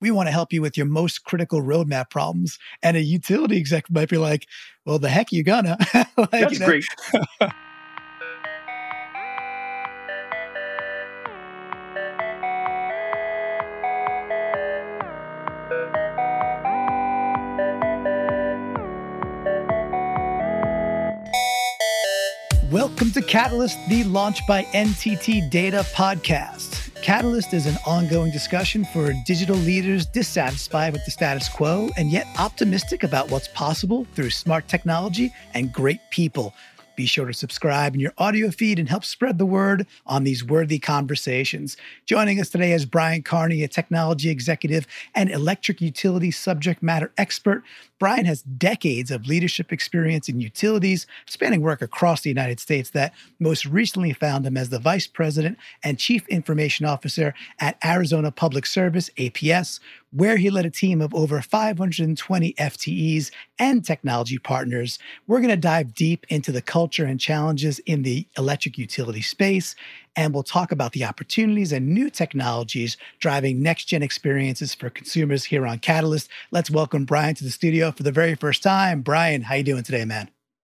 we want to help you with your most critical roadmap problems. And a utility exec might be like, well, the heck you gonna. like, That's you know? great. Welcome to Catalyst, the Launch by NTT Data podcast. Catalyst is an ongoing discussion for digital leaders dissatisfied with the status quo and yet optimistic about what's possible through smart technology and great people. Be sure to subscribe in your audio feed and help spread the word on these worthy conversations. Joining us today is Bryan Kearney, a technology executive and electric utility subject matter expert. Bryan has decades of leadership experience in utilities, spanning work across the United States that most recently found him as the Vice President and Chief Information Officer at Arizona Public Service, APS, where he led a team of over 520 FTEs and technology partners. We're going to dive deep into the culture and challenges in the electric utility space, and we'll talk about the opportunities and new technologies driving next gen experiences for consumers here on Catalyst. Let's welcome Bryan to the studio for the very first time. Bryan, how you doing today, man?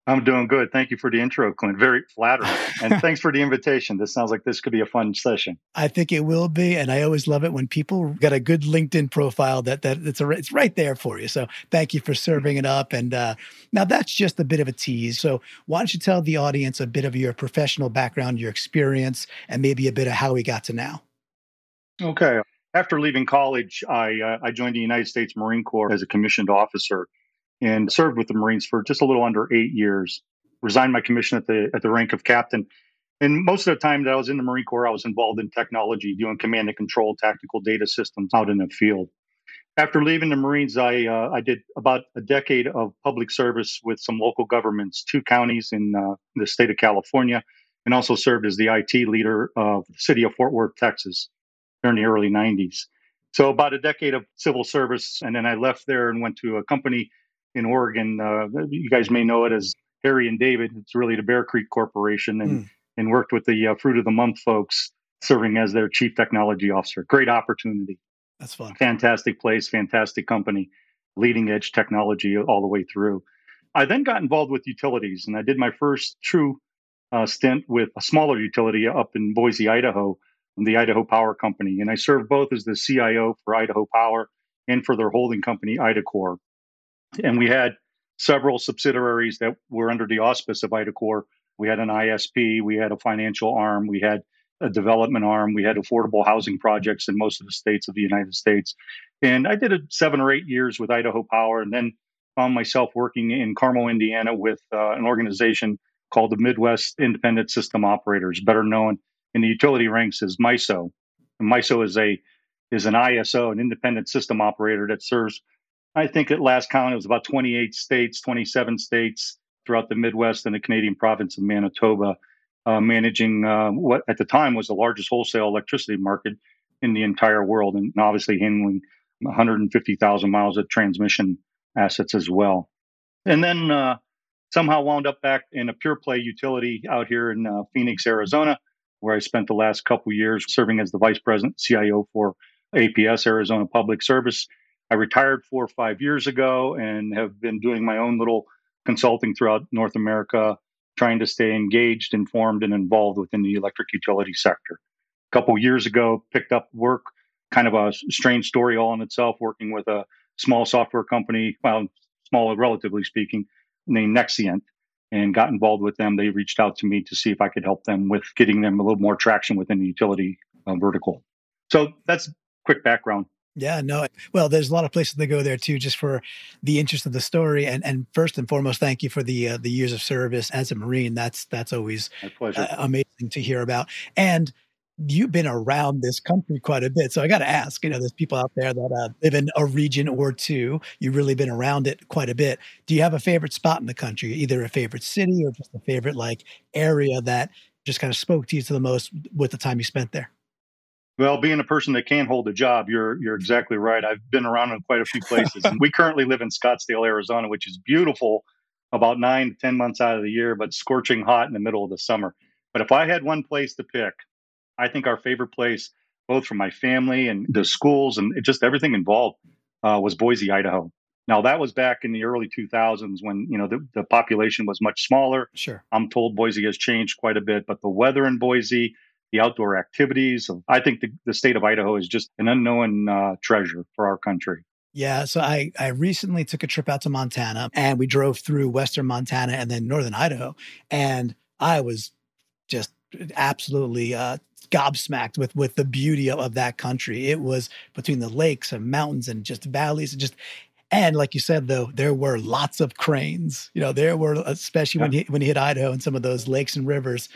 I'm doing good. Thank you for the intro, Clint. Very flattering. and thanks for the invitation. This sounds like this could be a fun session. I think it will be. And I always love it when people got a good LinkedIn profile that that it's a, it's right there for you. So thank you for serving it up. And uh, now that's just a bit of a tease. So why don't you tell the audience a bit of your professional background, your experience, and maybe a bit of how we got to now? Okay. After leaving college, I uh, I joined the United States Marine Corps as a commissioned officer and served with the Marines for just a little under eight years. Resigned my commission at the at the rank of captain. And most of the time that I was in the Marine Corps, I was involved in technology, doing command and control, tactical data systems out in the field. After leaving the Marines, I uh, I did about a decade of public service with some local governments, two counties in uh, the state of California, and also served as the IT leader of the city of Fort Worth, Texas, during the early 90s. So about a decade of civil service, and then I left there and went to a company in Oregon. Uh, you guys may know it as Harry and David. It's really the Bear Creek Corporation, and mm. and worked with the uh, Fruit of the Month folks, serving as their chief technology officer. Great opportunity. That's fun. Fantastic place, fantastic company, leading edge technology all the way through. I then got involved with utilities, and I did my first true uh, stint with a smaller utility up in Boise, Idaho, the Idaho Power Company, and I served both as the CIO for Idaho Power and for their holding company, Idacorp. And we had several subsidiaries that were under the auspice of Idacorp. We had an ISP, we had a financial arm, we had a development arm, we had affordable housing projects in most of the states of the United States. And I did seven or eight years with Idaho Power, and then found myself working in Carmel, Indiana, with uh, an organization called the Midwest Independent System Operators, better known in the utility ranks as MISO. And MISO is a is an ISO, an independent system operator that serves I think at last count, it was about 28 states, 27 states throughout the Midwest and the Canadian province of Manitoba, uh, managing uh, what at the time was the largest wholesale electricity market in the entire world, and obviously handling 150,000 miles of transmission assets as well. And then uh, somehow wound up back in a pure play utility out here in uh, Phoenix, Arizona, where I spent the last couple years serving as the vice president CIO for APS, Arizona Public Service I retired four or five years ago and have been doing my own little consulting throughout North America, trying to stay engaged, informed, and involved within the electric utility sector. A couple years ago, picked up work, kind of a strange story all in itself, working with a small software company, well, small relatively speaking, named Nexient, and got involved with them. They reached out to me to see if I could help them with getting them a little more traction within the utility uh, vertical. So that's quick background. Yeah, no. Well, there's a lot of places to go there too, just for the interest of the story. And and first and foremost, thank you for the uh, the years of service as a Marine. That's that's always uh, amazing to hear about. And you've been around this country quite a bit, so I got to ask. You know, there's people out there that uh, live in a region or two. You've really been around it quite a bit. Do you have a favorite spot in the country, either a favorite city or just a favorite like area that just kind of spoke to you to the most with the time you spent there? Well, being a person that can hold a job, you're you're exactly right. I've been around in quite a few places. and we currently live in Scottsdale, Arizona, which is beautiful about nine to ten months out of the year, but scorching hot in the middle of the summer. But if I had one place to pick, I think our favorite place both for my family and the schools and just everything involved, uh, was Boise, Idaho. Now that was back in the early 2000s when you know the, the population was much smaller. Sure, I'm told Boise has changed quite a bit, but the weather in Boise, the outdoor activities, I think the, the state of Idaho is just an unknown uh, treasure for our country. Yeah, so I I recently took a trip out to Montana and we drove through western Montana and then northern Idaho and I was just absolutely uh, gobsmacked with with the beauty of, of that country. It was between the lakes and mountains and just valleys and just and like you said, though, there were lots of cranes. You know, there were especially yeah. when you when you hit Idaho and some of those lakes and rivers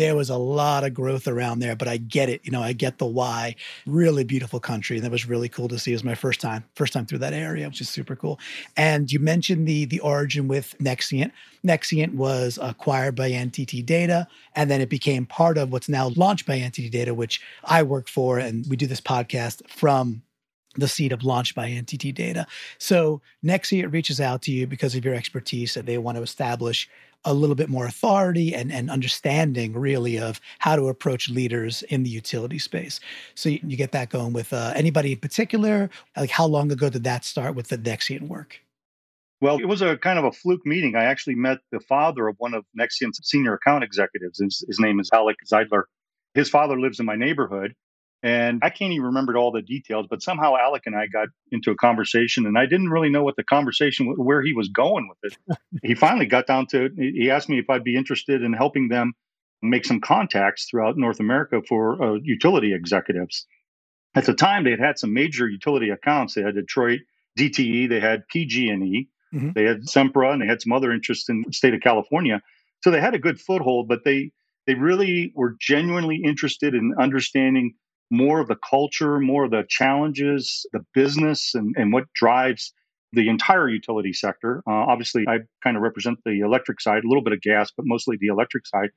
there was a lot of growth around there, but I get it. You know, I get the why. Really beautiful country. And that was really cool to see. It was my first time, first time through that area, which is super cool. And you mentioned the the origin with Nexient. Nexient was acquired by NTT Data, and then it became part of what's now launched by NTT Data, which I work for, and we do this podcast from the seat of launch by NTT Data. So Nexient reaches out to you because of your expertise that they want to establish a little bit more authority and, and understanding really of how to approach leaders in the utility space. So you, you get that going with uh, anybody in particular? Like how long ago did that start with the Nexient work? Well, it was a kind of a fluke meeting. I actually met the father of one of Nexient's senior account executives. His, his name is Alec Zeidler. His father lives in my neighborhood, and I can't even remember all the details, but somehow Alec and I got into a conversation, and I didn't really know what the conversation, where he was going with it. he finally got down to, it. he asked me if I'd be interested in helping them make some contacts throughout North America for uh, utility executives. At the time, they had had some major utility accounts. They had Detroit DTE, they had PG&E, mm-hmm. they had Sempra, and they had some other interests in the state of California. So they had a good foothold, but they they really were genuinely interested in understanding more of the culture, more of the challenges, the business, and, and what drives the entire utility sector. Uh, obviously, I kind of represent the electric side, a little bit of gas, but mostly the electric side.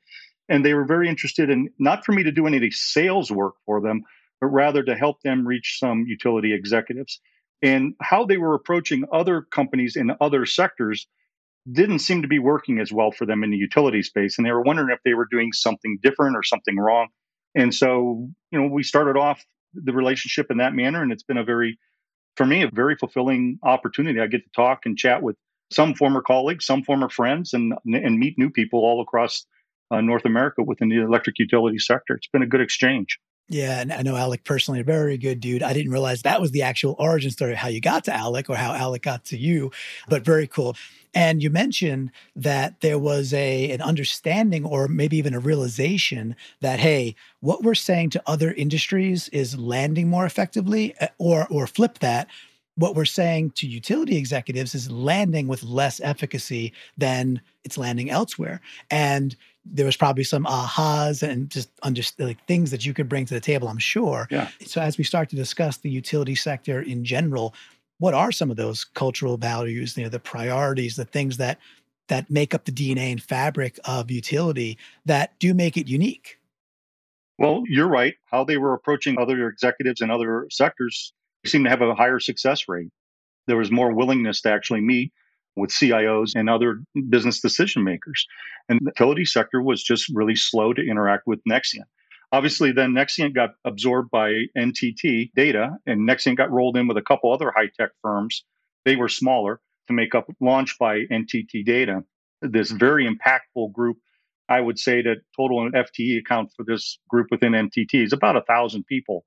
And they were very interested in not for me to do any of the sales work for them, but rather to help them reach some utility executives. And how they were approaching other companies in other sectors didn't seem to be working as well for them in the utility space. And they were wondering if they were doing something different or something wrong. And so, you know, we started off the relationship in that manner. And it's been a very, for me, a very fulfilling opportunity. I get to talk and chat with some former colleagues, some former friends, and, and meet new people all across uh, North America within the electric utility sector. It's been a good exchange. Yeah, and I know Alec personally, a very good dude. I didn't realize that was the actual origin story, how you got to Alec or how Alec got to you, but very cool. And you mentioned that there was a an understanding or maybe even a realization that hey, what we're saying to other industries is landing more effectively, eh, or or flip that. What we're saying to utility executives is landing with less efficacy than it's landing elsewhere. And there was probably some ahas and just under, like things that you could bring to the table, I'm sure. Yeah. So as we start to discuss the utility sector in general, what are some of those cultural values, you know, the priorities, the things that that make up the DNA and fabric of utility that do make it unique? Well, you're right. How they were approaching other executives in other sectors seemed to have a higher success rate. There was more willingness to actually meet with CIOs and other business decision makers. And the utility sector was just really slow to interact with Nexient. Obviously, then Nexient got absorbed by NTT Data, and Nexient got rolled in with a couple other high tech firms. They were smaller to make up launch by NTT Data. This very impactful group, I would say that total FTE account for this group within NTT is about a thousand people,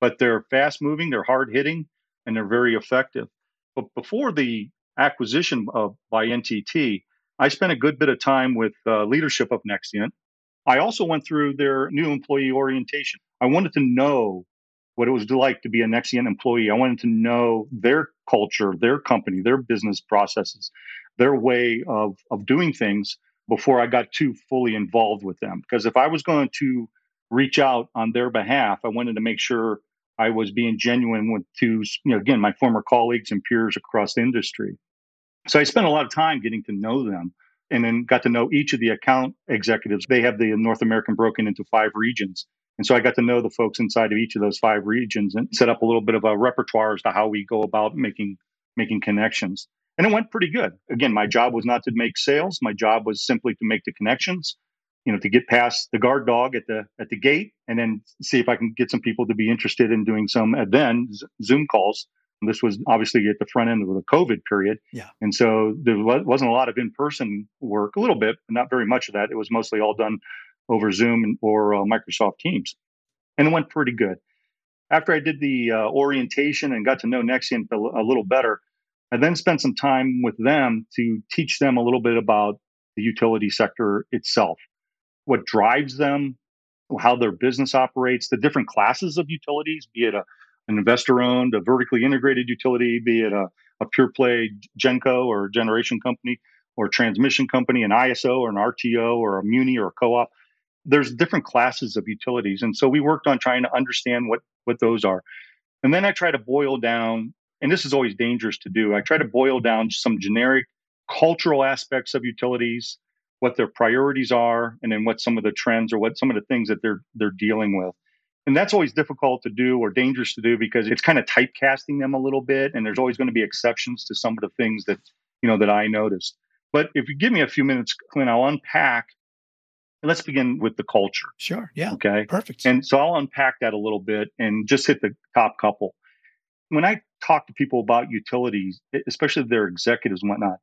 but they're fast moving, they're hard hitting, and they're very effective. But before the acquisition of, by NTT, I spent a good bit of time with uh, leadership of Nexient I also went through their new employee orientation. I wanted to know what it was like to be a Nexient employee. I wanted to know their culture, their company, their business processes, their way of, of doing things before I got too fully involved with them. Because if I was going to reach out on their behalf, I wanted to make sure I was being genuine with to, you know, again, my former colleagues and peers across the industry. So I spent a lot of time getting to know them and then got to know each of the account executives. They have the North American broken into five regions. And so I got to know the folks inside of each of those five regions and set up a little bit of a repertoire as to how we go about making making connections. And it went pretty good. Again, my job was not to make sales. My job was simply to make the connections. you know, to get past the guard dog at the at the gate, and then see if I can get some people to be interested in doing some uh, then Zoom calls. This was obviously at the front end of the COVID period, yeah. And so there wasn't a lot of in person work, a little bit, but not very much of that. It was mostly all done over Zoom or uh, Microsoft Teams, and it went pretty good. After I did the uh, orientation and got to know Nexient a, a little better, I then spent some time with them to teach them a little bit about the utility sector itself, what drives them, how their business operates, the different classes of utilities, be it a, an investor owned, a vertically integrated utility, be it a, a pure play Genco or generation company or transmission company, an ISO or an RTO or a Muni or a co op. There's different classes of utilities. And so we worked on trying to understand what, what those are. And then I try to boil down and this is always dangerous to do. I try to boil down some generic cultural aspects of utilities, what their priorities are, and then what some of the trends or what some of the things that they're they're dealing with. And that's always difficult to do or dangerous to do because it's kind of typecasting them a little bit, and there's always going to be exceptions to some of the things that you know that I noticed. But if you give me a few minutes, Clint, I'll unpack. Let's begin with the culture. Sure. Yeah. Okay. Perfect. And so I'll unpack that a little bit and just hit the top couple when I talk to people about utilities, especially their executives and whatnot,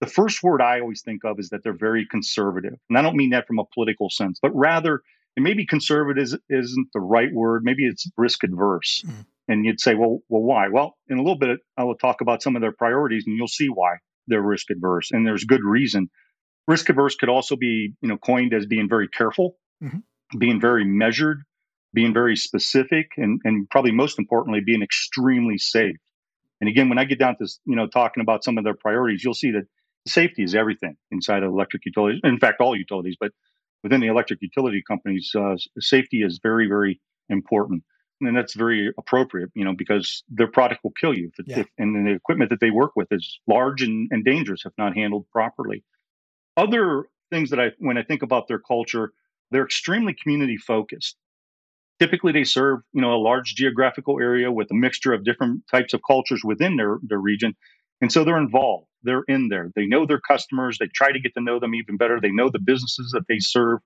the first word I always think of is that they're very conservative. And I don't mean that from a political sense, but rather, and maybe conservative isn't the right word. Maybe it's risk adverse. Mm. And you'd say, well, well, why? Well, in a little bit, I will talk about some of their priorities, and you'll see why they're risk adverse. And there's good reason. Risk adverse could also be, you know, coined as being very careful, mm-hmm. being very measured, being very specific, and, and probably most importantly, being extremely safe. And again, when I get down to you know talking about some of their priorities, you'll see that safety is everything inside of electric utilities. In fact, all utilities, but within the electric utility companies, uh, safety is very, very important, and that's very appropriate. You know, because their product will kill you, if, yeah. if, and the equipment that they work with is large and, and dangerous if not handled properly. Other things that I, when I think about their culture, they're extremely community focused. Typically, they serve you know a large geographical area with a mixture of different types of cultures within their, their region, and so they're involved. They're in there. They know their customers. They try to get to know them even better. They know the businesses that they serve.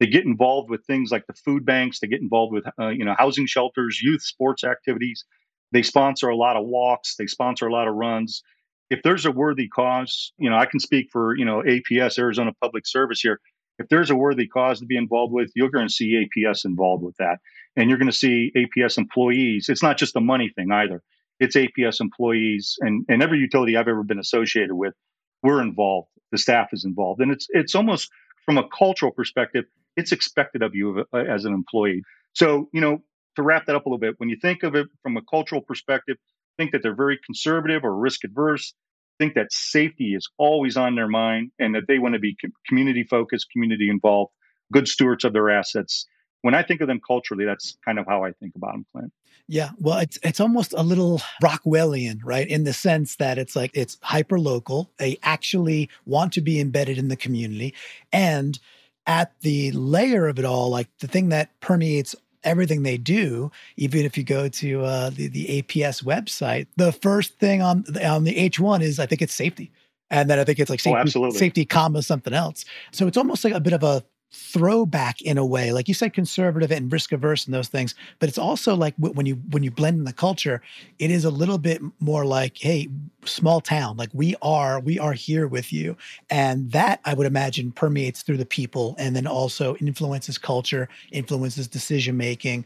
They get involved with things like the food banks. They get involved with uh, you know housing shelters, youth sports activities. They sponsor a lot of walks. They sponsor a lot of runs. If there's a worthy cause, you know I can speak for you know APS Arizona Public Service here if there's a worthy cause to be involved with, you're going to see APS involved with that. And you're going to see APS employees. It's not just a money thing either. It's APS employees and, and every utility I've ever been associated with, we're involved. The staff is involved. And it's it's almost from a cultural perspective, it's expected of you uh, as an employee. So, you know, to wrap that up a little bit, when you think of it from a cultural perspective, think that they're very conservative or risk adverse think that safety is always on their mind and that they want to be community focused, community involved, good stewards of their assets. When I think of them culturally, that's kind of how I think about them, Clint. Yeah, well, it's it's almost a little Rockwellian, right? In the sense that it's like it's hyper local. They actually want to be embedded in the community, and at the layer of it all, like the thing that permeates everything they do, even if you go to uh, the, the APS website, the first thing on, on the H1 is I think it's safety. And then I think it's like oh, safety, oh, safety comma something else. So it's almost like a bit of a throwback in a way like you said conservative and risk averse and those things but it's also like when you when you blend in the culture it is a little bit more like hey small town like we are we are here with you. And that i would imagine permeates through the people and then also influences culture influences decision making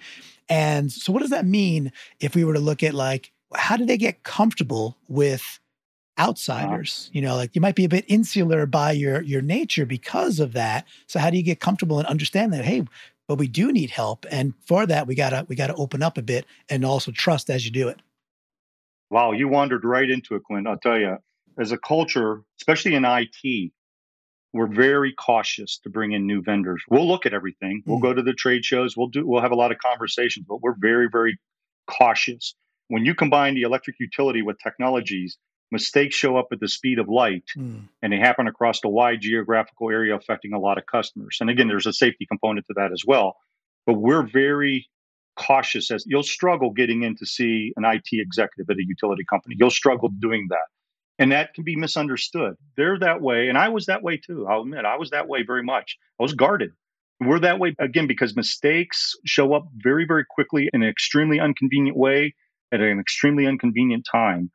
and so what does that mean if we were to look at like how do they get comfortable with outsiders you know like you might be a bit insular by your your nature because of that. So how do you get comfortable and understand that hey but we do need help and for that we gotta we gotta open up a bit and also trust as you do it. Wow you wandered right into it clint i'll tell you as a culture especially in it we're very cautious to bring in new vendors. We'll look at everything. We'll mm. go to the trade shows. We'll do we'll have a lot of conversations but we're very very cautious. When you combine the electric utility with technologies mistakes show up at the speed of light mm. and they happen across a wide geographical area affecting a lot of customers and again there's a safety component to that as well but we're very cautious as you'll struggle getting in to see an IT executive at a utility company you'll struggle doing that And that can be misunderstood. They're that way. And I was that way too. I'll admit, I was that way very much. I was guarded. We're that way again because mistakes show up very, very quickly in an extremely inconvenient way at an extremely inconvenient time.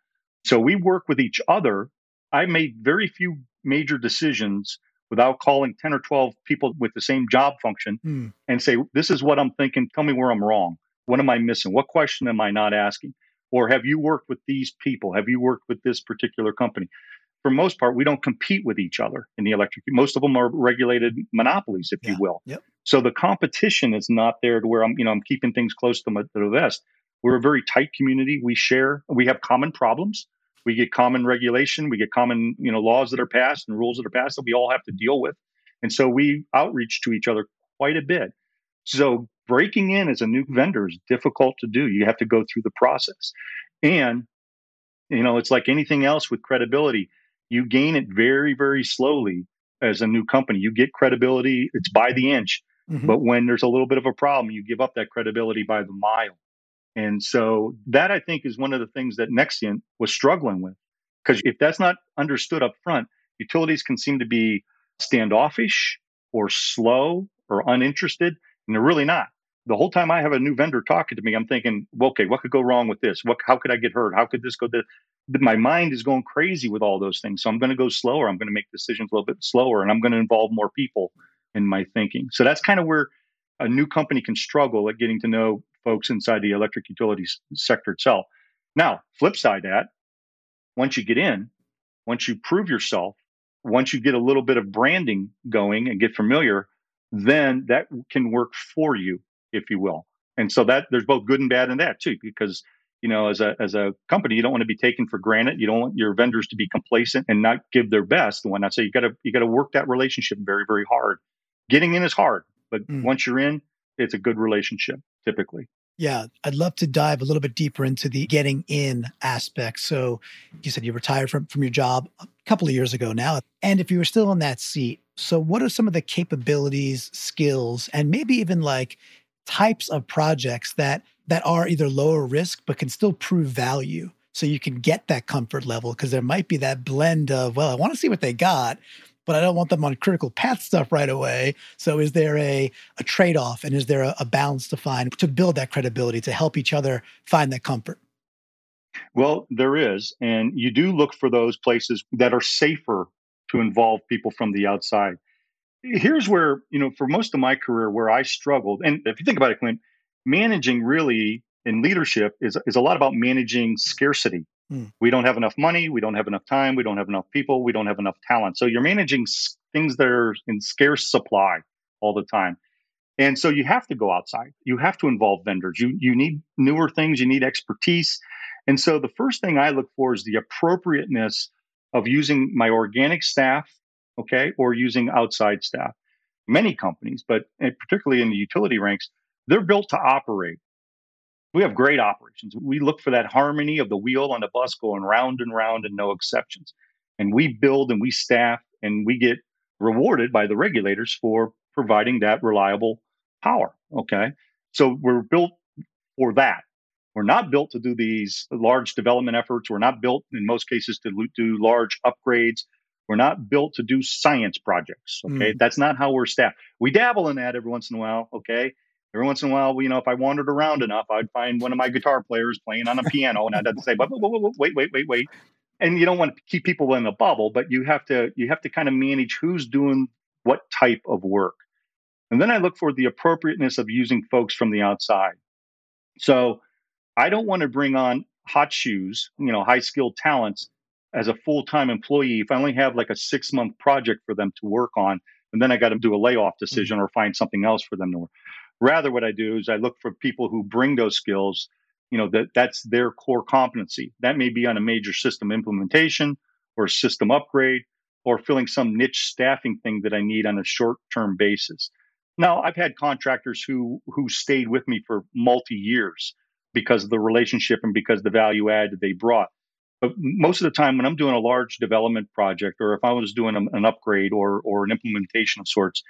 So we work with each other. I made very few major decisions without calling 10 or 12 people with the same job function mm. and say, This is what I'm thinking. Tell me where I'm wrong. What am I missing? What question am I not asking? Or have you worked with these people? Have you worked with this particular company? For most part, we don't compete with each other in the electric. Most of them are regulated monopolies, if yeah. you will. Yep. So the competition is not there to where I'm, you know, I'm keeping things close to, my, to the vest. We're a very tight community. We share, we have common problems. We get common regulation. We get common, you know, laws that are passed and rules that are passed that we all have to deal with. And so we outreach to each other quite a bit. So breaking in as a new vendor is difficult to do. You have to go through the process. And, you know, it's like anything else with credibility. You gain it very, very slowly as a new company. You get credibility, it's by the inch. Mm-hmm. But when there's a little bit of a problem, you give up that credibility by the mile. And so that I think is one of the things that Nexient was struggling with. Because if that's not understood up front, utilities can seem to be standoffish or slow or uninterested, and they're really not. The whole time I have a new vendor talking to me, I'm thinking, well, okay, what could go wrong with this? What, how could I get hurt? How could this go? To, my mind is going crazy with all those things. So I'm going to go slower. I'm going to make decisions a little bit slower, and I'm going to involve more people in my thinking. So that's kind of where a new company can struggle at getting to know folks inside the electric utilities sector itself. Now, flip side that, once you get in, once you prove yourself, once you get a little bit of branding going and get familiar, then that can work for you, if you will. And so that there's both good and bad in that too, because you know, as a as a company, you don't want to be taken for granted. You don't want your vendors to be complacent and not give their best and whatnot. So you gotta you gotta work that relationship very, very hard. Getting in is hard, but mm. once you're in, it's a good relationship typically. Yeah, I'd love to dive a little bit deeper into the getting in aspect. So, you said you retired from, from your job a couple of years ago now. And if you were still in that seat, so what are some of the capabilities, skills, and maybe even like types of projects that that are either lower risk but can still prove value? So you can get that comfort level because there might be that blend of, well, I want to see what they got, but I don't want them on critical path stuff right away. So is there a, a trade off and is there a, a balance to find to build that credibility to help each other find that comfort? Well, there is. And you do look for those places that are safer to involve people from the outside. Here's where, you know, for most of my career, where I struggled, and if you think about it, Clint, managing really in leadership is, is a lot about managing scarcity. Mm. We don't have enough money. We don't have enough time. We don't have enough people. We don't have enough talent. So you're managing things that are in scarce supply all the time. And so you have to go outside. You have to involve vendors. You, you need newer things. You need expertise. And so the first thing I look for is the appropriateness of using my organic staff, okay, or using outside staff. Many companies, but particularly in the utility ranks, they're built to operate we have great operations. We look for that harmony of the wheel on the bus going round and round and no exceptions. And we build and we staff and we get rewarded by the regulators for providing that reliable power. Okay. So we're built for that. We're not built to do these large development efforts. We're not built in most cases to do large upgrades. We're not built to do science projects. Okay. Mm. That's not how we're staffed. We dabble in that every once in a while. Okay every once in a while, you know, if I wandered around enough, I'd find one of my guitar players playing on a piano, and I'd have to say, "Wait, wait, wait, wait." And you don't want to keep people in a bubble, but you have to you have to kind of manage who's doing what type of work. And then I look for the appropriateness of using folks from the outside. So I don't want to bring on hot shoes, you know, high skilled talents as a full time employee if I only have like a six month project for them to work on. And then I got to do a layoff mm-hmm. decision or find something else for them to work. Rather, what I do is I look for people who bring those skills. You know that that's their core competency. That may be on a major system implementation or system upgrade or filling some niche staffing thing that I need on a short term basis. Now, I've had contractors who who stayed with me for multi years because of the relationship and because the value add that they brought. But most of the time, when I'm doing a large development project, or if I was doing an upgrade or or an implementation of sorts,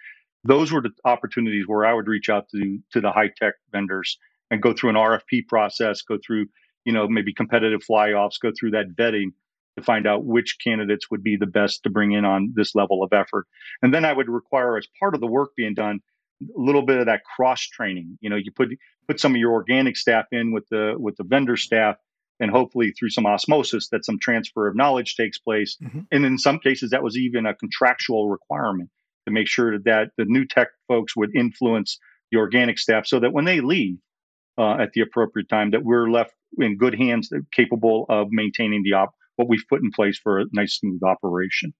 those were the opportunities where I would reach out to to the high tech vendors and go through an RFP process, go through you know maybe competitive fly offs, go through that vetting to find out which candidates would be the best to bring in on this level of effort. And then I would require, as part of the work being done, a little bit of that cross training. You know, you put put some of your organic staff in with the with the vendor staff, and hopefully through some osmosis, that some transfer of knowledge takes place. Mm-hmm. And in some cases, that was even a contractual requirement to make sure that the new tech folks would influence the organic staff, so that when they leave uh, at the appropriate time, that we're left in good hands, capable of maintaining the op what we've put in place for a nice smooth operation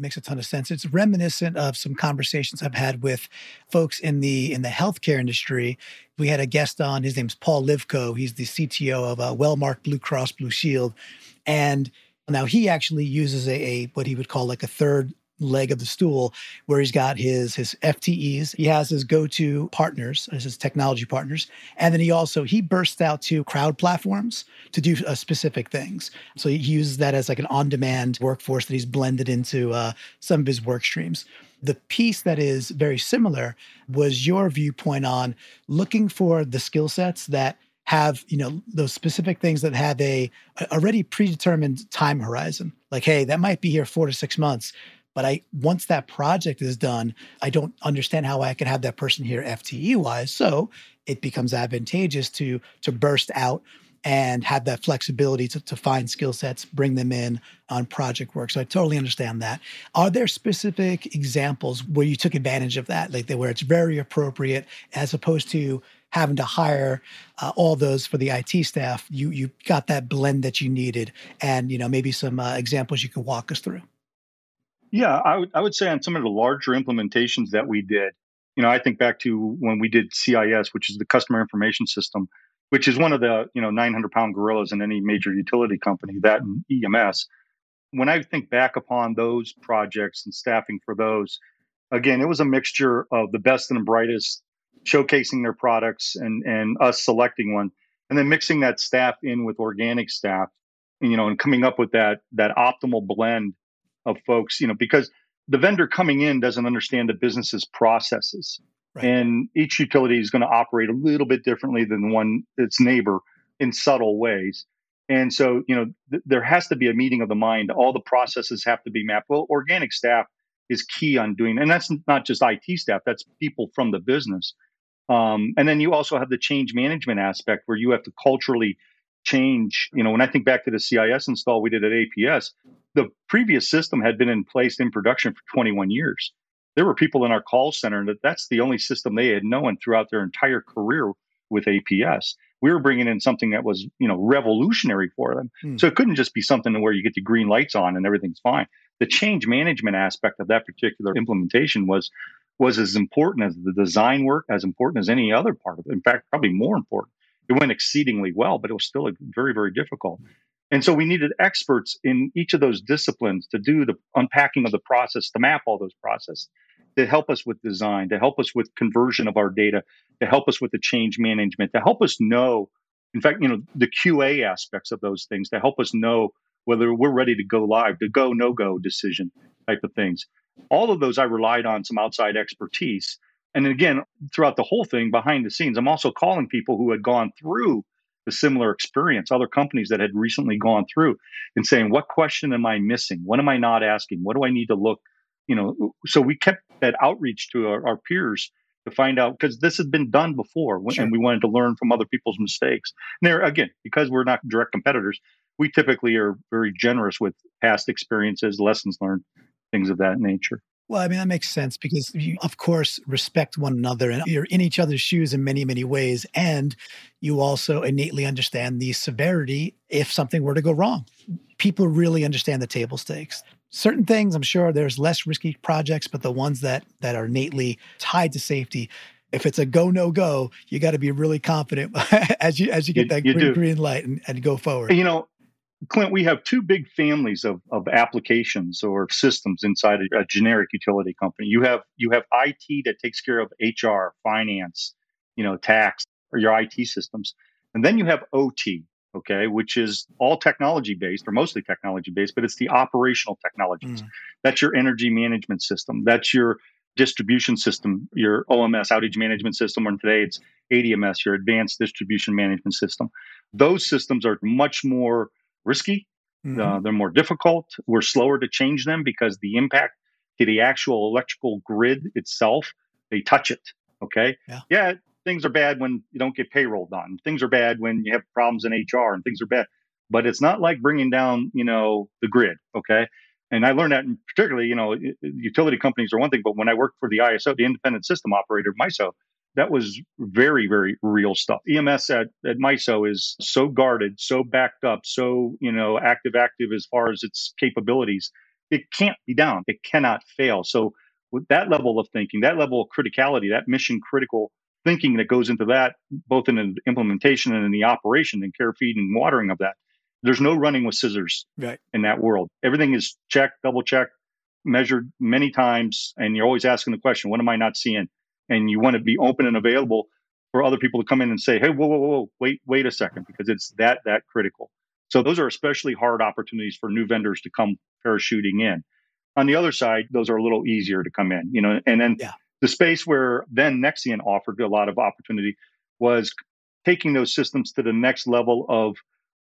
makes a ton of sense. It's reminiscent of some conversations I've had with folks in the in the healthcare industry. We had a guest on. His name's Paul Livko. He's the CTO of uh, Wellmark Blue Cross Blue Shield, and now he actually uses a, a what he would call like a third leg of the stool where he's got his his FTEs. He has his go-to partners, his technology partners, and then he also he bursts out to crowd platforms to do uh, specific things. So he uses that as like an on-demand workforce that he's blended into uh, some of his work streams. The piece that is very similar was your viewpoint on looking for the skill sets that have you know those specific things that have a, already predetermined time horizon like hey that might be here four to six months but I once that project is done, I don't understand how I could have that person here FTE wise. So it becomes advantageous to to burst out and have that flexibility to, to find skill sets, bring them in on project work. So I totally understand that. Are there specific examples where you took advantage of that, like where it's very appropriate as opposed to having to hire uh, all those for the IT staff? You you got that blend that you needed, and you know maybe some uh, examples you could walk us through. Yeah, I would I would say on some of the larger implementations that we did, you know, I think back to when we did CIS, which is the customer information system, which is one of the you know 900 pound gorillas in any major utility company. That and EMS. When I think back upon those projects and staffing for those, again, it was a mixture of the best and the brightest, showcasing their products and and us selecting one, and then mixing that staff in with organic staff, you know, and coming up with that that optimal blend of folks, you know, because the vendor coming in doesn't understand the business's processes. Right. And each utility is going to operate a little bit differently than one its neighbor in subtle ways. And so, you know, th- there has to be a meeting of the mind. All the processes have to be mapped. Well, organic staff is key on doing, and that's not just IT staff; that's people from the business. Um, and then you also have the change management aspect, where you have to culturally change. You know, when I think back to the CIS install we did at APS, the previous system had been in place in production for 21 years. There were people in our call center that that's the only system they had known throughout their entire career with APS. We were bringing in something that was, you know, revolutionary for them. Hmm. So it couldn't just be something where you get the green lights on and everything's fine. The change management aspect of that particular implementation was was as important as the design work, as important as any other part of it. In fact, probably more important. It went exceedingly well, but it was still very, very difficult. And so we needed experts in each of those disciplines to do the unpacking of the process, to map all those processes, to help us with design, to help us with conversion of our data, to help us with the change management, to help us know, in fact, you know, the QA aspects of those things, to help us know whether we're ready to go live, the go, no go decision type of things. All of those I relied on some outside expertise. And again, throughout the whole thing behind the scenes, I'm also calling people who had gone through the similar experience, other companies that had recently gone through and saying, what question am I missing? What am I not asking? What do I need to look? You know, so we kept that outreach to our, our peers to find out because this had been done before sure. and we wanted to learn from other people's mistakes. And there again, because we're not direct competitors, we typically are very generous with past experiences, lessons learned, things of that nature. Well, I mean, that makes sense because you, of course, respect one another and you're in each other's shoes in many, many ways. And you also innately understand the severity if something were to go wrong. People really understand the table stakes. Certain things, I'm sure there's less risky projects, but the ones that that are innately tied to safety, if it's a go no go, you got to be really confident as you as you get you, that you green, green light and, and go forward. You know, Clint, we have two big families of, of applications or systems inside a, a, generic utility company. You have you have IT that takes care of HR, finance, you know, tax, or your IT systems, and then you have OT, okay, which is all technology based or mostly technology based, but it's the operational technologies. Mm. That's your energy management system. That's your distribution system, your OMS outage management system, or today it's ADMS, your advanced distribution management system. Those systems are much more risky. Mm-hmm. Uh, they're more difficult. We're slower to change them because the impact to the actual electrical grid itself, they touch it. Okay. Yeah. yeah. Things are bad when you don't get payroll done. Things are bad when you have problems in HR and things are bad. But it's not like bringing down, you know, the grid. Okay. And I learned that in particularly, you know, utility companies are one thing, but when I worked for the ISO, the independent system operator, MISO, that was very, very real stuff. EMS at, at MISO is so guarded, so backed up, so, you know, active, active as far as its capabilities. It can't be down. It cannot fail. So with that level of thinking, that level of criticality, that mission critical thinking that goes into that, both in the implementation and in the operation and care feed and watering of that, there's no running with scissors right. in that world. Everything is checked, double checked, measured many times, and you're always asking the question, what am I not seeing? And you want to be open and available for other people to come in and say, "Hey, whoa, whoa, whoa, wait, wait a second, because it's that that critical." So those are especially hard opportunities for new vendors to come parachuting in. On the other side, those are a little easier to come in, you know. And then yeah. the space where then Nexient offered a lot of opportunity was taking those systems to the next level of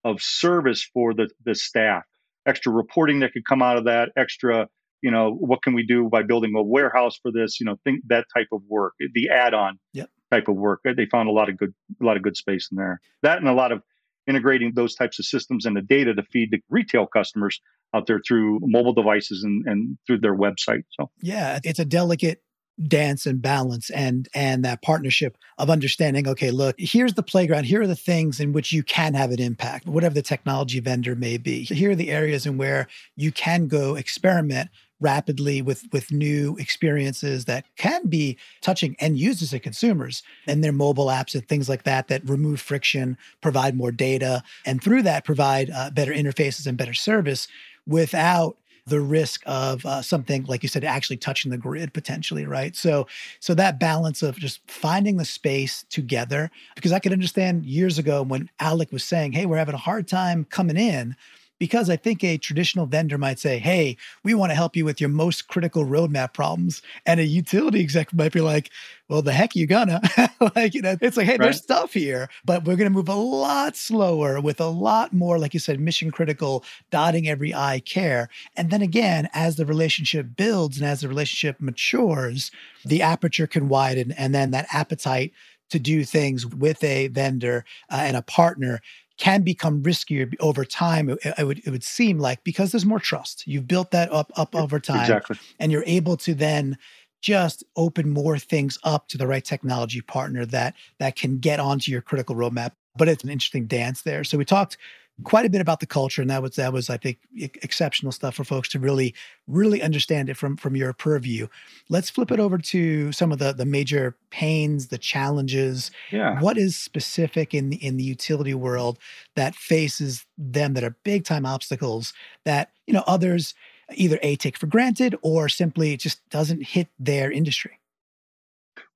of service for the the staff. Extra reporting that could come out of that, extra you know, what can we do by building a warehouse for this? You know, think that type of work, the add-on yep. type of work. They found a lot of good, a lot of good space in there. That and a lot of integrating those types of systems and the data to feed the retail customers out there through mobile devices and, and through their website. So yeah, it's a delicate dance and balance and and that partnership of understanding okay look here's the playground here are the things in which you can have an impact whatever the technology vendor may be here are the areas in where you can go experiment rapidly with with new experiences that can be touching end users and consumers and their mobile apps and things like that that remove friction provide more data and through that provide uh, better interfaces and better service without the risk of uh, something like you said actually touching the grid potentially right? So so that balance of just finding the space together because i could understand years ago when alec was saying hey we're having a hard time coming in because I think a traditional vendor might say, Hey, we want to help you with your most critical roadmap problems. And a utility exec might be like, Well, the heck you gonna? like, you know, it's like, Hey, right. there's stuff here, but we're going to move a lot slower with a lot more, like you said, mission critical, dotting every I care. And then again, as the relationship builds and as the relationship matures, the aperture can widen. And then that appetite to do things with a vendor uh, and a partner can become riskier over time. It, it, would it would seem like because there's more trust. You've built that up up over time, exactly. and you're able to then just open more things up to the right technology partner that that can get onto your critical roadmap. But it's an interesting dance there. So we talked quite a bit about the culture, and that was that was I think exceptional stuff for folks to really really understand it from from your purview. Let's flip it over to some of the the major pains, the challenges. Yeah. What is specific in the in the utility world that faces them that are big time obstacles that you know others either a take for granted or simply just doesn't hit their industry.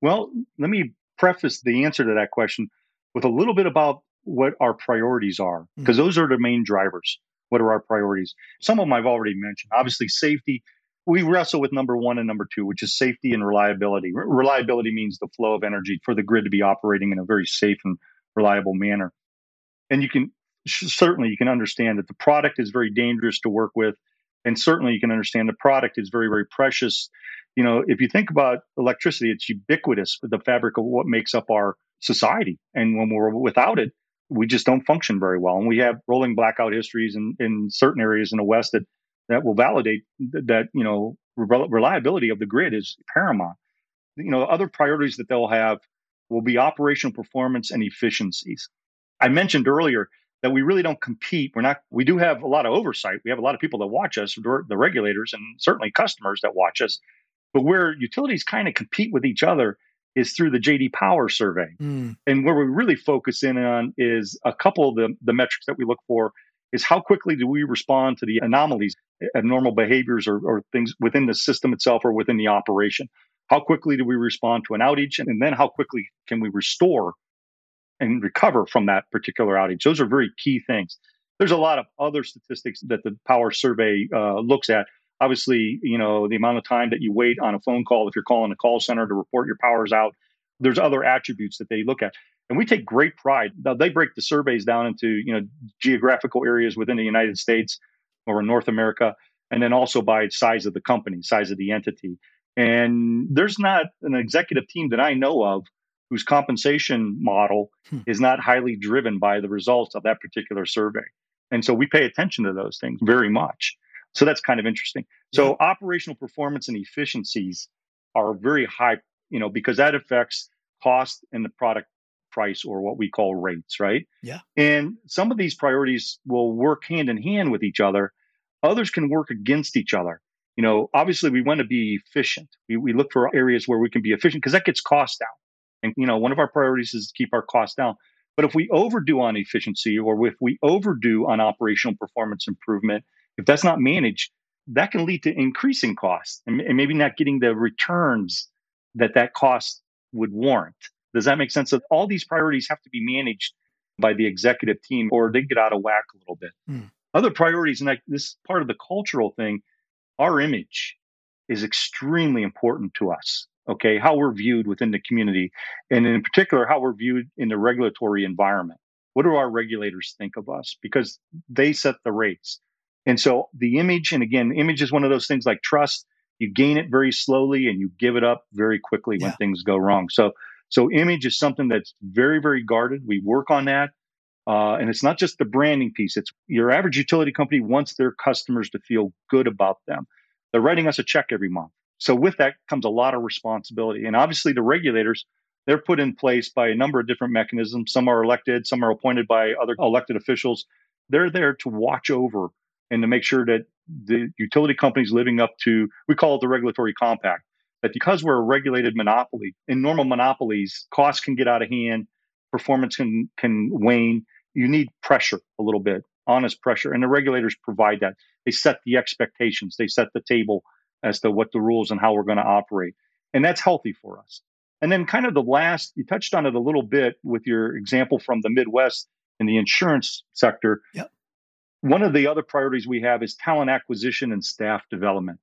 Well, let me preface the answer to that question with a little bit about what our priorities are, because mm-hmm. those are the main drivers. What are our priorities? Some of them I've already mentioned. Obviously, safety. We wrestle with number one and number two, which is safety and reliability. Re- reliability means the flow of energy for the grid to be operating in a very safe and reliable manner. And you can certainly you can understand that the product is very dangerous to work with, and certainly you can understand the product is very very precious. You know, if you think about electricity, it's ubiquitous, the fabric of what makes up our society, and when we're without it, we just don't function very well. And we have rolling blackout histories in, in certain areas in the West that, that will validate th- that, you know, reliability of the grid is paramount. You know, other priorities that they'll have will be operational performance and efficiencies. I mentioned earlier that we really don't compete. We're not, we do have a lot of oversight. We have a lot of people that watch us, the regulators and certainly customers that watch us. But where utilities kind of compete with each other is through the JD Power survey. Mm. And where we really focus in on is a couple of the, the metrics that we look for is how quickly do we respond to the anomalies, abnormal behaviors or, or things within the system itself or within the operation. How quickly do we respond to an outage? And then how quickly can we restore and recover from that particular outage? Those are very key things. There's a lot of other statistics that the power survey uh, looks at obviously, you know, the amount of time that you wait on a phone call if you're calling a call center to report your powers out. There's other attributes that they look at. And we take great pride. Now, they break the surveys down into, you know, geographical areas within the United States or North America, and then also by size of the company, size of the entity. And there's not an executive team that I know of whose compensation model hmm. is not highly driven by the results of that particular survey. And so we pay attention to those things very much. So that's kind of interesting. So yeah. operational performance and efficiencies are very high, you know, because that affects cost and the product price or what we call rates, right? Yeah. And some of these priorities will work hand in hand with each other. Others can work against each other. You know, obviously we want to be efficient. We, we look for areas where we can be efficient because that gets cost down. And, you know, one of our priorities is to keep our costs down. But if we overdo on efficiency or if we overdo on operational performance improvement, if that's not managed, that can lead to increasing costs and, and maybe not getting the returns that that cost would warrant. Does that make sense? So all these priorities have to be managed by the executive team or they get out of whack a little bit. Mm. Other priorities, and like this part of the cultural thing, our image is extremely important to us okay, how we're viewed within the community, and in particular, how we're viewed in the regulatory environment. What do our regulators think of us? Because they set the rates. And so the image, and again, image is one of those things like trust. You gain it very slowly and you give it up very quickly when things go wrong. So, so image is something that's very, very guarded. We work on that. Uh, and it's not just the branding piece. It's your average utility company wants their customers to feel good about them. They're writing us a check every month. So with that comes a lot of responsibility. And obviously the regulators, they're put in place by a number of different mechanisms. Some are elected, some are appointed by other elected officials. They're there to watch over and to make sure that the utility companies living up to, we call it the regulatory compact, that because we're a regulated monopoly, in normal monopolies, costs can get out of hand, performance can, can wane. You need pressure a little bit, honest pressure. And the regulators provide that. They set the expectations, they set the table as to what the rules and how we're going to operate. And that's healthy for us. And then, kind of the last, you touched on it a little bit with your example from the Midwest in the insurance sector. Yep. One of the other priorities we have is talent acquisition and staff development.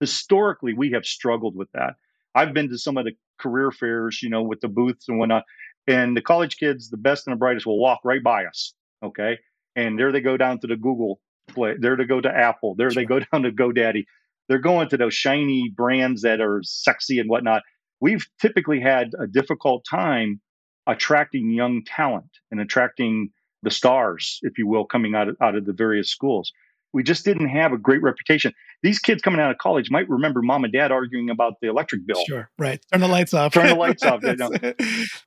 Historically, we have struggled with that. I've been to some of the career fairs, you know, with the booths and whatnot, and the college kids, the best and the brightest, will walk right by us. Okay. And there they go down to the Google play, there to go to Apple, there they go down to GoDaddy they're going to those shiny brands that are sexy and whatnot. We've typically had a difficult time attracting young talent and attracting the stars, if you will, coming out of, out of the various schools. We just didn't have a great reputation. These kids coming out of college might remember mom and dad arguing about the electric bill. Sure, right. Turn the lights off. Turn the lights off. You know,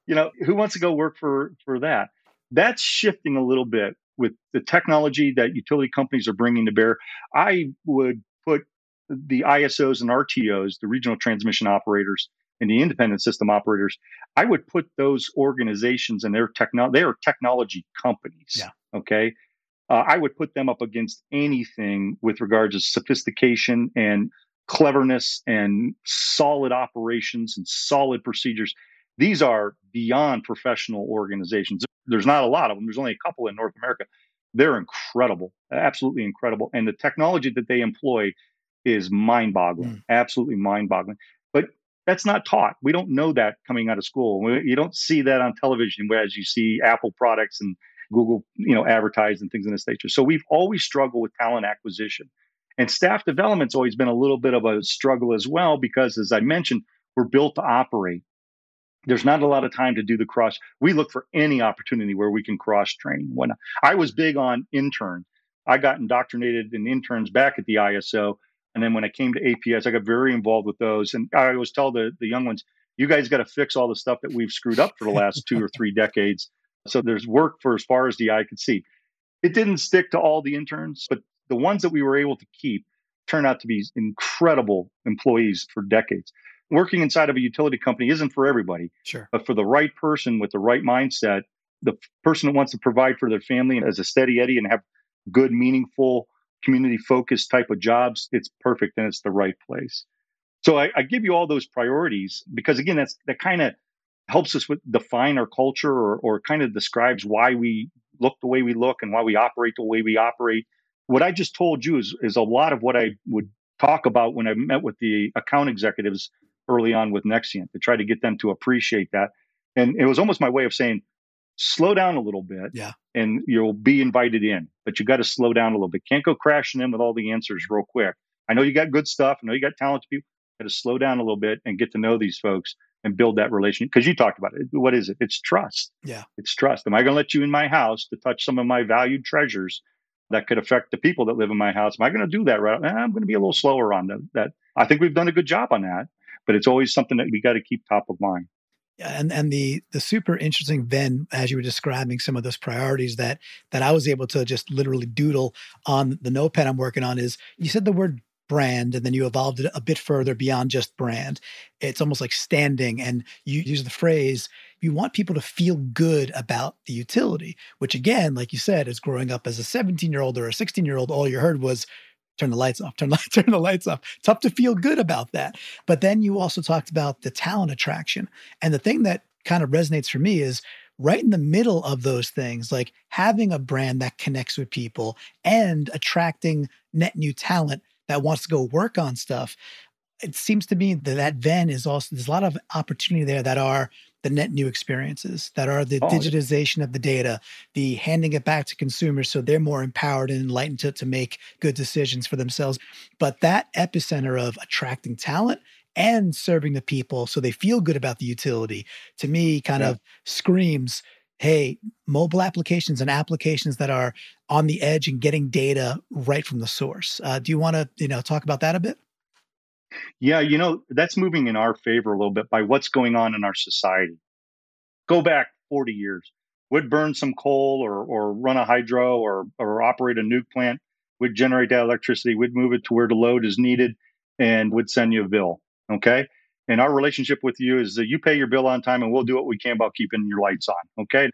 you know, who wants to go work for for that? That's shifting a little bit with the technology that utility companies are bringing to bear. I would put the ISOs and RTOs, the regional transmission operators, and the independent system operators, I would put those organizations and their techno they are technology companies. Yeah. Okay. Uh, I would put them up against anything with regards to sophistication and cleverness and solid operations and solid procedures. These are beyond professional organizations. There's not a lot of them. There's only a couple in North America. They're incredible, absolutely incredible. And the technology that they employ is mind boggling, mm. absolutely mind boggling. That's not taught. We don't know that coming out of school. You don't see that on television, whereas you see Apple products and Google, you know, advertised and things in this nature. So we've always struggled with talent acquisition. And staff development's always been a little bit of a struggle as well, because as I mentioned, we're built to operate. There's not a lot of time to do the cross. We look for any opportunity where we can cross train. When I was big on interns, I got indoctrinated in interns back at the ISO and then when I came to APS, I got very involved with those. And I always tell the, the young ones, you guys got to fix all the stuff that we've screwed up for the last two or three decades. So there's work for as far as the eye could see. It didn't stick to all the interns, but the ones that we were able to keep turned out to be incredible employees for decades. Working inside of a utility company isn't for everybody. Sure. But for the right person with the right mindset, the person that wants to provide for their family as a steady Eddie and have good, meaningful community focused type of jobs, it's perfect and it's the right place. So I, I give you all those priorities because again, that's that kind of helps us with define our culture or, or kind of describes why we look the way we look and why we operate the way we operate. What I just told you is, is a lot of what I would talk about when I met with the account executives early on with Nexient to try to get them to appreciate that. And it was almost my way of saying, slow down a little bit. Yeah. And you'll be invited in, but you got to slow down a little bit. Can't go crashing in with all the answers real quick. I know you got good stuff. I know you got talented people. Got to slow down a little bit and get to know these folks and build that relationship. Because you talked about it. What is it? It's trust. Yeah. It's trust. Am I going to let you in my house to touch some of my valued treasures that could affect the people that live in my house? Am I going to do that? Right? Eh, I'm going to be a little slower on that. that. I think we've done a good job on that, but it's always something that we got to keep top of mind and and the the super interesting then as you were describing some of those priorities that that I was able to just literally doodle on the notepad I'm working on is you said the word brand and then you evolved it a bit further beyond just brand. It's almost like standing and you use the phrase you want people to feel good about the utility which again like you said is growing up as a 17 year old or a 16 year old all you heard was turn the lights off, turn, turn the lights off. Tough to feel good about that. But then you also talked about the talent attraction. And the thing that kind of resonates for me is right in the middle of those things, like having a brand that connects with people and attracting net new talent that wants to go work on stuff. It seems to me that that then is also, there's a lot of opportunity there that are the net new experiences that are the oh, digitization of the data, the handing it back to consumers so they're more empowered and enlightened to, to make good decisions for themselves. But that epicenter of attracting talent and serving the people so they feel good about the utility to me kind yeah. of screams hey mobile applications and applications that are on the edge and getting data right from the source uh, do you want to you know talk about that a bit yeah, you know, that's moving in our favor a little bit by what's going on in our society. Go back 40 years. Would burn some coal or, or run a hydro or, or operate a nuke plant, would generate that electricity, would move it to where the load is needed, and would send you a bill. Okay. And our relationship with you is that you pay your bill on time and we'll do what we can about keeping your lights on. Okay.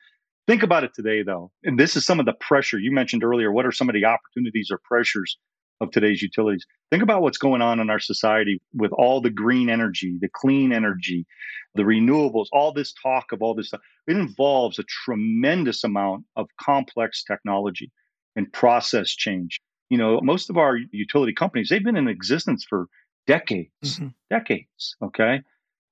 Think about it today, though. And this is some of the pressure you mentioned earlier. What are some of the opportunities or pressures of today's utilities. Think about what's going on in our society with all the green energy, the clean energy, the renewables, all this talk of all this stuff. It involves a tremendous amount of complex technology and process change. You know, most of our utility companies, they've been in existence for decades, mm-hmm. decades. Okay.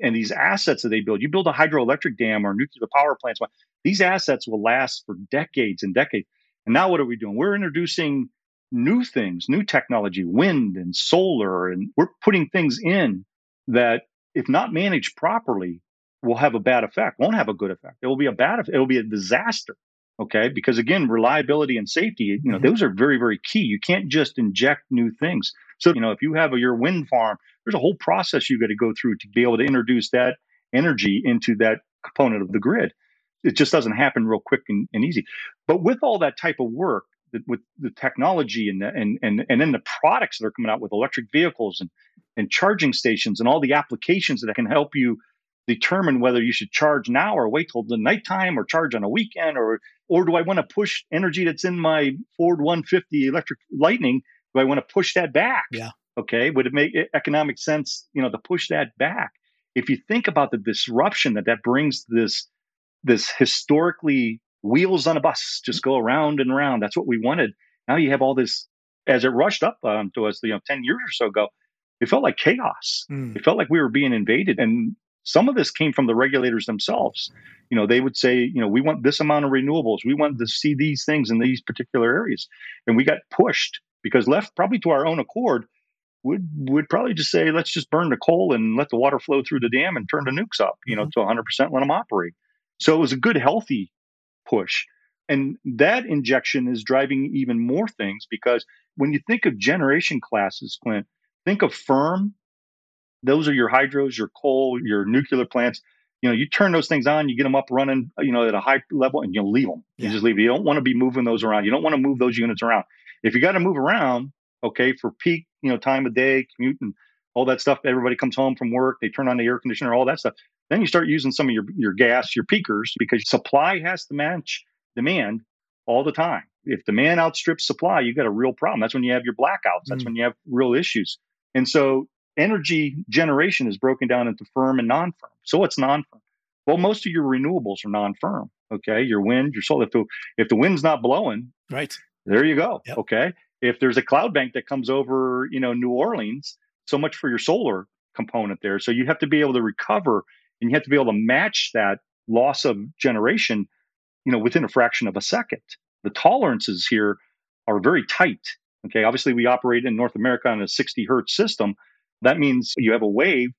And these assets that they build, you build a hydroelectric dam or nuclear power plants, these assets will last for decades and decades. And now what are we doing? We're introducing new things, new technology, wind and solar, and we're putting things in that, if not managed properly, will have a bad effect. Won't have a good effect. It will be a bad. It will be a disaster. Okay, because again, reliability and safety, you know, mm-hmm. those are very, very key. You can't just inject new things. So, you know, if you have a, your wind farm, there's a whole process you got to go through to be able to introduce that energy into that component of the grid. It just doesn't happen real quick and, and easy. But with all that type of work, the, with the technology and the, and and and then the products that are coming out with electric vehicles and and charging stations and all the applications that can help you determine whether you should charge now or wait till the nighttime or charge on a weekend or or do I want to push energy that's in my Ford 150 electric Lightning? Do I want to push that back? Yeah. Okay. Would it make economic sense, you know, to push that back? If you think about the disruption that that brings this this historically wheels on a bus just go around and around. That's what we wanted. Now you have all this as it rushed up um, to us, you know, 10 years or so ago, it felt like chaos. Mm. It felt like we were being invaded. And some of this came from the regulators themselves. You know, they would say, you know, we want this amount of renewables. We want to see these things in these particular areas. And we got pushed because left probably to our own accord would would probably just say, let's just burn the coal and let the water flow through the dam and turn the nukes up, you know, mm-hmm. to 100%, let them operate. So it was a good, healthy push. And that injection is driving even more things because when you think of generation classes, Clint, think of firm. Those are your hydros, your coal, your nuclear plants. You know, you turn those things on, you get them up running, you know, at a high level, and you leave them. You just leave. You don't want to be moving those around. You don't want to move those units around. If you got to move around, okay, for peak, you know, time of day, commute, and all that stuff. Everybody comes home from work, they turn on the air conditioner, all that stuff. Then you start using some of your, your gas, your peakers, because supply has to match demand all the time. If demand outstrips supply, you got a real problem. That's when you have your blackouts. That's mm. when you have real issues. And so energy generation is broken down into firm and non-firm. So what's non-firm? Well, most of your renewables are non-firm. Okay, your wind, your solar. If the if the wind's not blowing, right there, you go. Yep. Okay, if there's a cloud bank that comes over, you know, New Orleans, so much for your solar component there. So you have to be able to recover and you have to be able to match that loss of generation, you know, within a fraction of a second. The tolerances here are very tight. Okay. Obviously, we operate in North America on a 60 hertz system. That means you have a wave,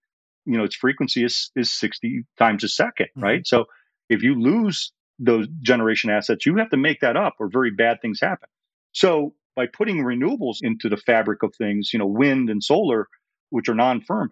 you know, its frequency is, is 60 times a 2nd mm-hmm. right? So if you lose those generation assets, you have to make that up or very bad things happen. So by putting renewables into the fabric of things, you know, wind and solar, which are non-firm,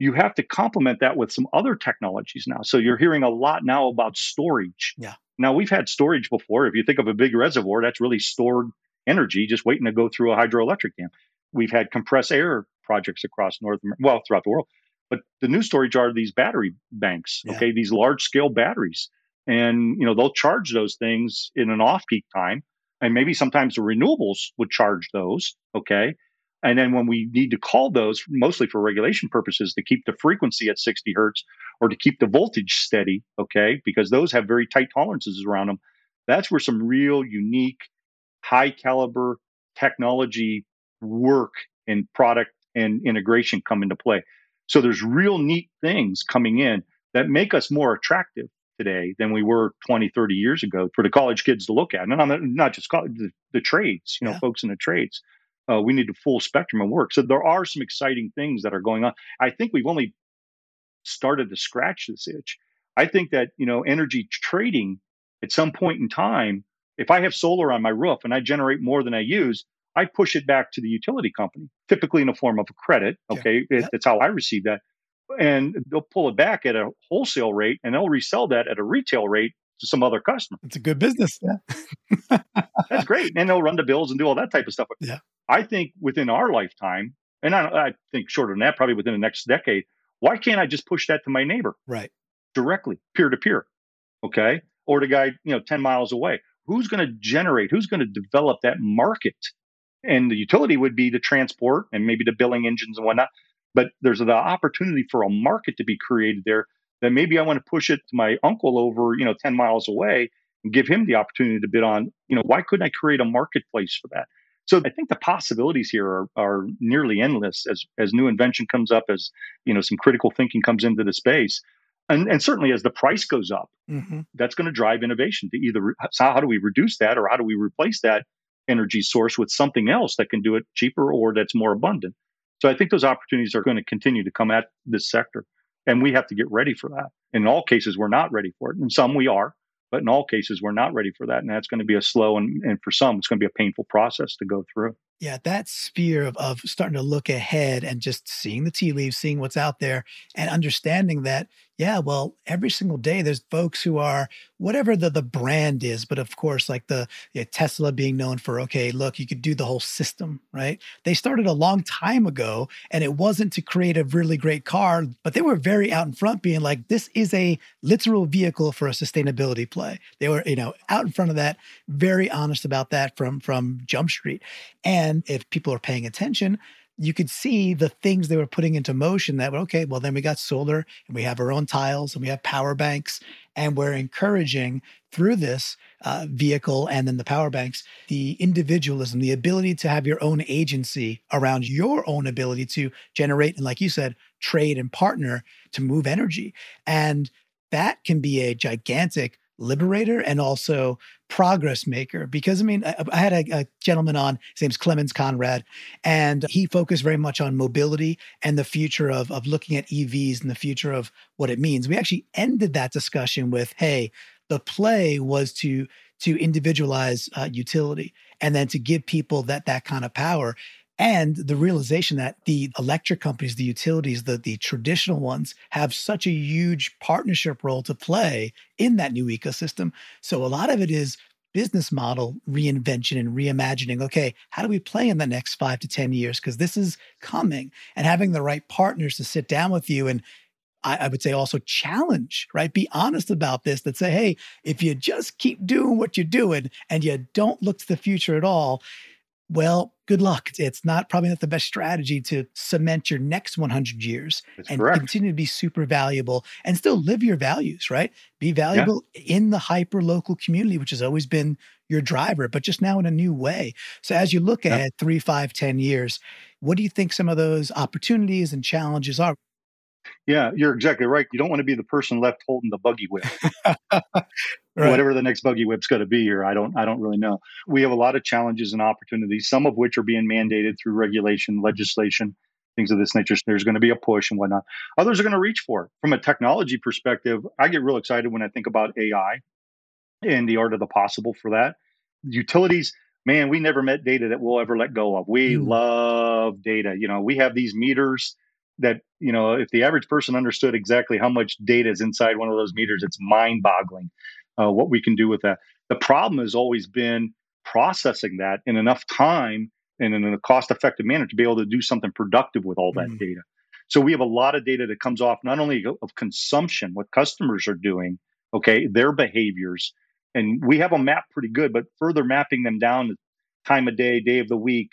you have to complement that with some other technologies now. So you're hearing a lot now about storage. Yeah. Now we've had storage before. If you think of a big reservoir, that's really stored energy just waiting to go through a hydroelectric dam. We've had compressed air projects across North America, well, throughout the world. But the new storage are these battery banks, yeah. okay, these large scale batteries. And, you know, they'll charge those things in an off peak time. And maybe sometimes the renewables would charge those, okay? And then when we need to call those, mostly for regulation purposes, to keep the frequency at 60 hertz or to keep the voltage steady, okay, because those have very tight tolerances around them, that's where some real unique, high caliber technology work and product and integration come into play. So there's real neat things coming in that make us more attractive today than we were 20, 30 years ago for the college kids to look at. And I'm not just college, the, the trades, you know, yeah. folks in the trades uh, we need a full spectrum of work. So there are some exciting things that are going on. I think we've only started to scratch this itch. I think that you know energy trading at some point in time, if I have solar on my roof and I generate more than I use, I push it back to the utility company, typically in the form of a credit. Okay, yeah. It, that's how I receive that, and they'll pull it back at a wholesale rate and they'll resell that at a retail rate to some other customer. It's a good business. Yeah. That's great. And they'll run the bills and do all that type of stuff. Yeah. I think within our lifetime, and I, I think shorter than that, probably within the next decade, why can't I just push that to my neighbor? Right. Directly, peer to peer. Okay. Or the guy, you know, 10 miles away. Who's going to generate, who's going to develop that market? And the utility would be the transport and maybe the billing engines and whatnot. But there's the opportunity for a market to be created there that maybe I want to push it to my uncle over, you know, 10 miles away and give him the opportunity to bid on, you know, why couldn't I create a marketplace for that? So I think the possibilities here are, are nearly endless as, as new invention comes up, as, you know, some critical thinking comes into the space. And, and certainly as the price goes up, mm-hmm. that's going to drive innovation to either, how, how do we reduce that or how do we replace that energy source with something else that can do it cheaper or that's more abundant? So I think those opportunities are going to continue to come at this sector. And we have to get ready for that. In all cases, we're not ready for it. In some, we are, but in all cases, we're not ready for that. And that's going to be a slow and, and for some, it's going to be a painful process to go through. Yeah, that sphere of, of starting to look ahead and just seeing the tea leaves, seeing what's out there, and understanding that, yeah, well, every single day there's folks who are whatever the, the brand is, but of course, like the yeah, Tesla being known for, okay, look, you could do the whole system, right? They started a long time ago, and it wasn't to create a really great car, but they were very out in front, being like, this is a literal vehicle for a sustainability play. They were, you know, out in front of that, very honest about that from from Jump Street. And if people are paying attention, you could see the things they were putting into motion that were okay well then we got solar and we have our own tiles and we have power banks and we're encouraging through this uh, vehicle and then the power banks the individualism the ability to have your own agency around your own ability to generate and like you said trade and partner to move energy. And that can be a gigantic liberator and also progress maker because i mean i, I had a, a, gentleman on his name's clemens conrad and he focused very much on mobility and the future of, of looking at evs and the future of what it means. We actually ended that discussion with hey the play was to to individualize uh, utility and then to give people that that kind of power and the realization that the electric companies, the utilities, the, the traditional ones have such a huge partnership role to play in that new ecosystem. So a lot of it is business model reinvention and reimagining. Okay, how do we play in the next five to 10 years? Because this is coming and having the right partners to sit down with you and I, I, would say also challenge, right? Be honest about this that say, hey, if you just keep doing what you're doing and you don't look to the future at all, well, good luck. It's not probably not the best strategy to cement your next 100 years That's and correct. continue to be super valuable and still live your values, right? Be valuable yeah. in the hyper local community, which has always been your driver, but just now in a new way. So as you look ahead yeah. three, five, ten years, what do you think some of those opportunities and challenges are? Yeah, you're exactly right. You don't want to be the person left holding the buggy whip. right. Whatever the next buggy whip's going to be here, I don't I don't really know. We have a lot of challenges and opportunities, some of which are being mandated through regulation, legislation, things of this nature. There's going to be a push and whatnot. Others are going to reach for it. From a technology perspective, I get real excited when I think about AI and the art of the possible for that. Utilities, man, we never met data that we'll ever let go of. We mm. love data. You know, we have these meters that you know if the average person understood exactly how much data is inside one of those meters it's mind boggling uh, what we can do with that. The problem has always been processing that in enough time and in a cost effective manner to be able to do something productive with all that mm. data. So we have a lot of data that comes off not only of consumption what customers are doing okay their behaviors and we have them mapped pretty good but further mapping them down time of day day of the week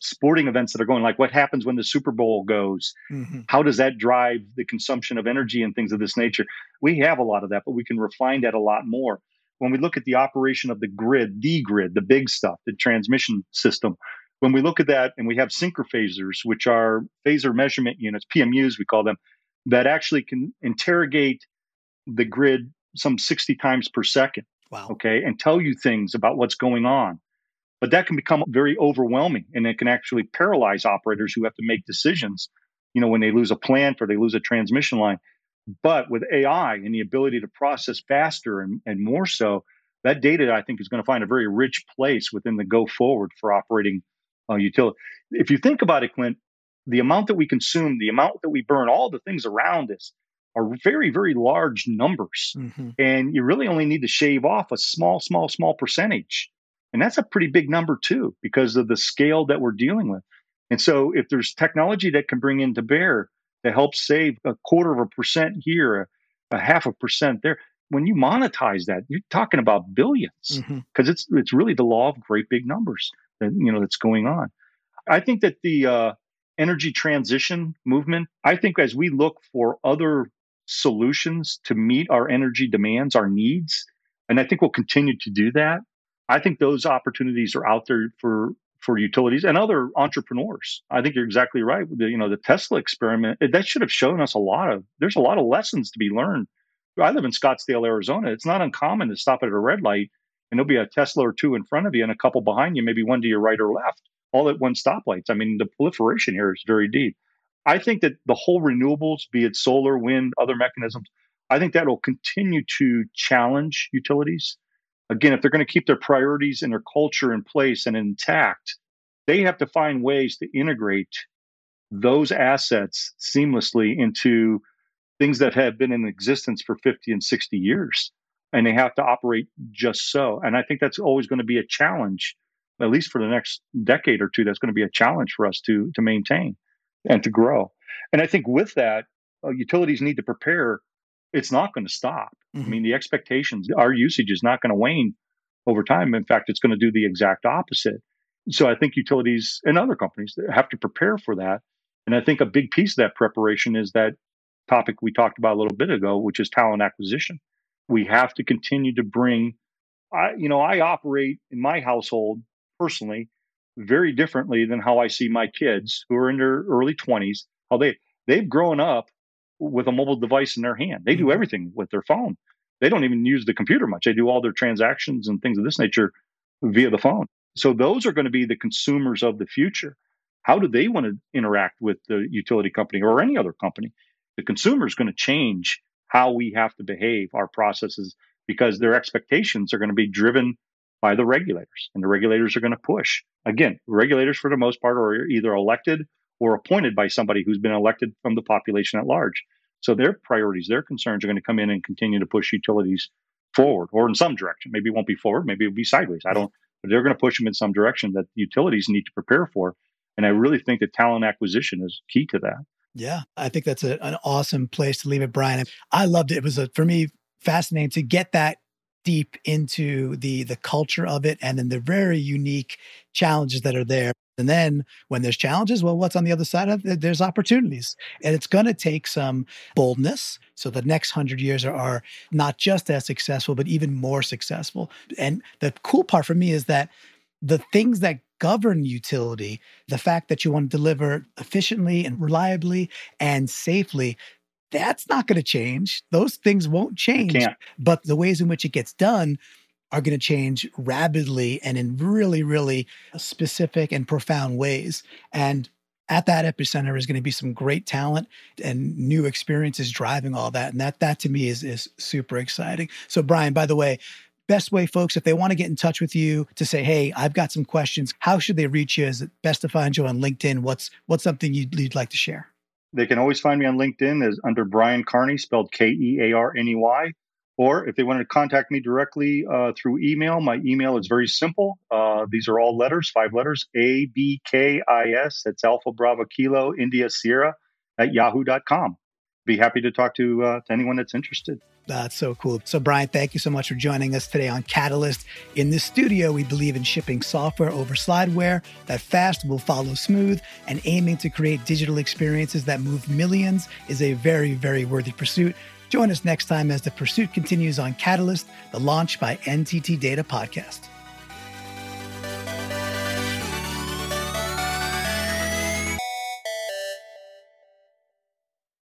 sporting events that are going like what happens when the super bowl goes? Mm-hmm. how does that drive the consumption of energy and things of this nature? We have a lot of that but we can refine that a lot more. When we look at the operation of the grid the grid the big stuff the transmission system when we look at that and we have synchrophasors which are phasor measurement units pmus we call them that actually can interrogate the grid some 60 times per second wow. okay and tell you things about what's going on but that can become very overwhelming and it can actually paralyze operators who have to make decisions, you know, when they lose a plant or they lose a transmission line. But with AI and the ability to process faster and, and more so, that data I think is going to find a very rich place within the go forward for operating uh, utility. If you think about it, Clint, the amount that we consume, the amount that we burn, all the things around us are very, very large numbers. Mm-hmm. And you really only need to shave off a small, small, small percentage and that's a pretty big number too, because of the scale that we're dealing with. And so if there's technology that can bring into bear that helps save a quarter of a percent here, a, a half a percent there, when you monetize that, you're talking about billions because mm-hmm. it's it's really the law of great big numbers that you know that's going on. I think that the uh, energy transition movement. I think as we look for other solutions to meet our energy demands, our needs, and I think we'll continue to do that. I think those opportunities are out there for for utilities and other entrepreneurs. I think you're exactly right. The, you know, the Tesla experiment eh, that should have shown us a lot of. There's a lot of lessons to be learned. I live in Scottsdale, Arizona. It's not uncommon to stop at a red light and there'll be a Tesla or two in front of you and a couple behind you, maybe one to your right or left, all at one stoplights. I mean, the proliferation here is very deep. I think that the whole renewables, be it solar, wind, other mechanisms, I think that will continue to challenge utilities again, if they're going to keep their priorities and their culture in place and intact, they have to find ways to integrate those assets seamlessly into things that have been in existence for 50 and 60 years. And they have to operate just so. And I think that's always going to be a challenge, at least for the next decade or two. That's going to be a challenge for us to, to maintain and to grow. And I think with that, uh, utilities need to prepare it's not going to stop. Mm-hmm. I mean, the expectations, our usage is not going to wane over time. In fact, it's going to do the exact opposite. So I think utilities and other companies have to prepare for that. And I think a big piece of that preparation is that topic we talked about a little bit ago, which is talent acquisition. We have to continue to bring, I, you know, I operate in my household personally very differently than how I see my kids who are in their early 20s, how they, they've grown up with a mobile device in their hand. They do mm-hmm. everything with their phone. They don't even use the computer much. They do all their transactions and things of this nature via the phone. So those are going to be the consumers of the future. How do they want to interact with the utility company or any other company? The consumer is going to change how we have to behave, our processes, because their expectations are going to be driven by the regulators, and the regulators are going to push. Again, regulators, for the most part, are either elected or appointed by somebody who's been elected from the population at large. So their priorities, their concerns are going to come in and continue to push utilities forward or in some direction. Maybe it won't be forward, maybe it'll be sideways. I don't, but they're going to push them in some direction that utilities need to prepare for. And I really think that talent acquisition is key to that. Yeah, I think that's a, an awesome place to leave it, Bryan. I loved it. It was a, for me fascinating to get that deep into the the culture of it and then the very unique challenges that are there and then when there's challenges, well, what's on the other side of it? There's opportunities. And it's going to take some boldness. So the next hundred years are, are not just as successful, but even more successful. And the cool part for me is that the things that govern utility, the fact that you want to deliver efficiently and reliably and safely, That's not going to change. Those things won't change. But the ways in which it gets done are going to change rapidly and in really, really specific and profound ways. And at that epicenter is going to be some great talent and new experiences driving all that. And that that to me is is super exciting. So Bryan, by the way, best way folks if they want to get in touch with you to say hey i've got some questions how should they reach you is it best to find you on linkedin what's what's something you'd, you'd like to share they can always find me on linkedin as under Bryan Kearney spelled k-e-a-r-n-e-y or if they want to contact me directly uh, through email, my email is very simple. Uh, these are all letters, five letters A B K I S. That's Alpha Bravo Kilo India Sierra at yahoo.com. Be happy to talk to, uh, to anyone that's interested. That's so cool. So, Bryan, thank you so much for joining us today on Catalyst. In this studio, we believe in shipping software over slideware that fast will follow smooth, and aiming to create digital experiences that move millions is a very, very worthy pursuit. Join us next time as the pursuit continues on Catalyst, the launch by NTT Data podcast.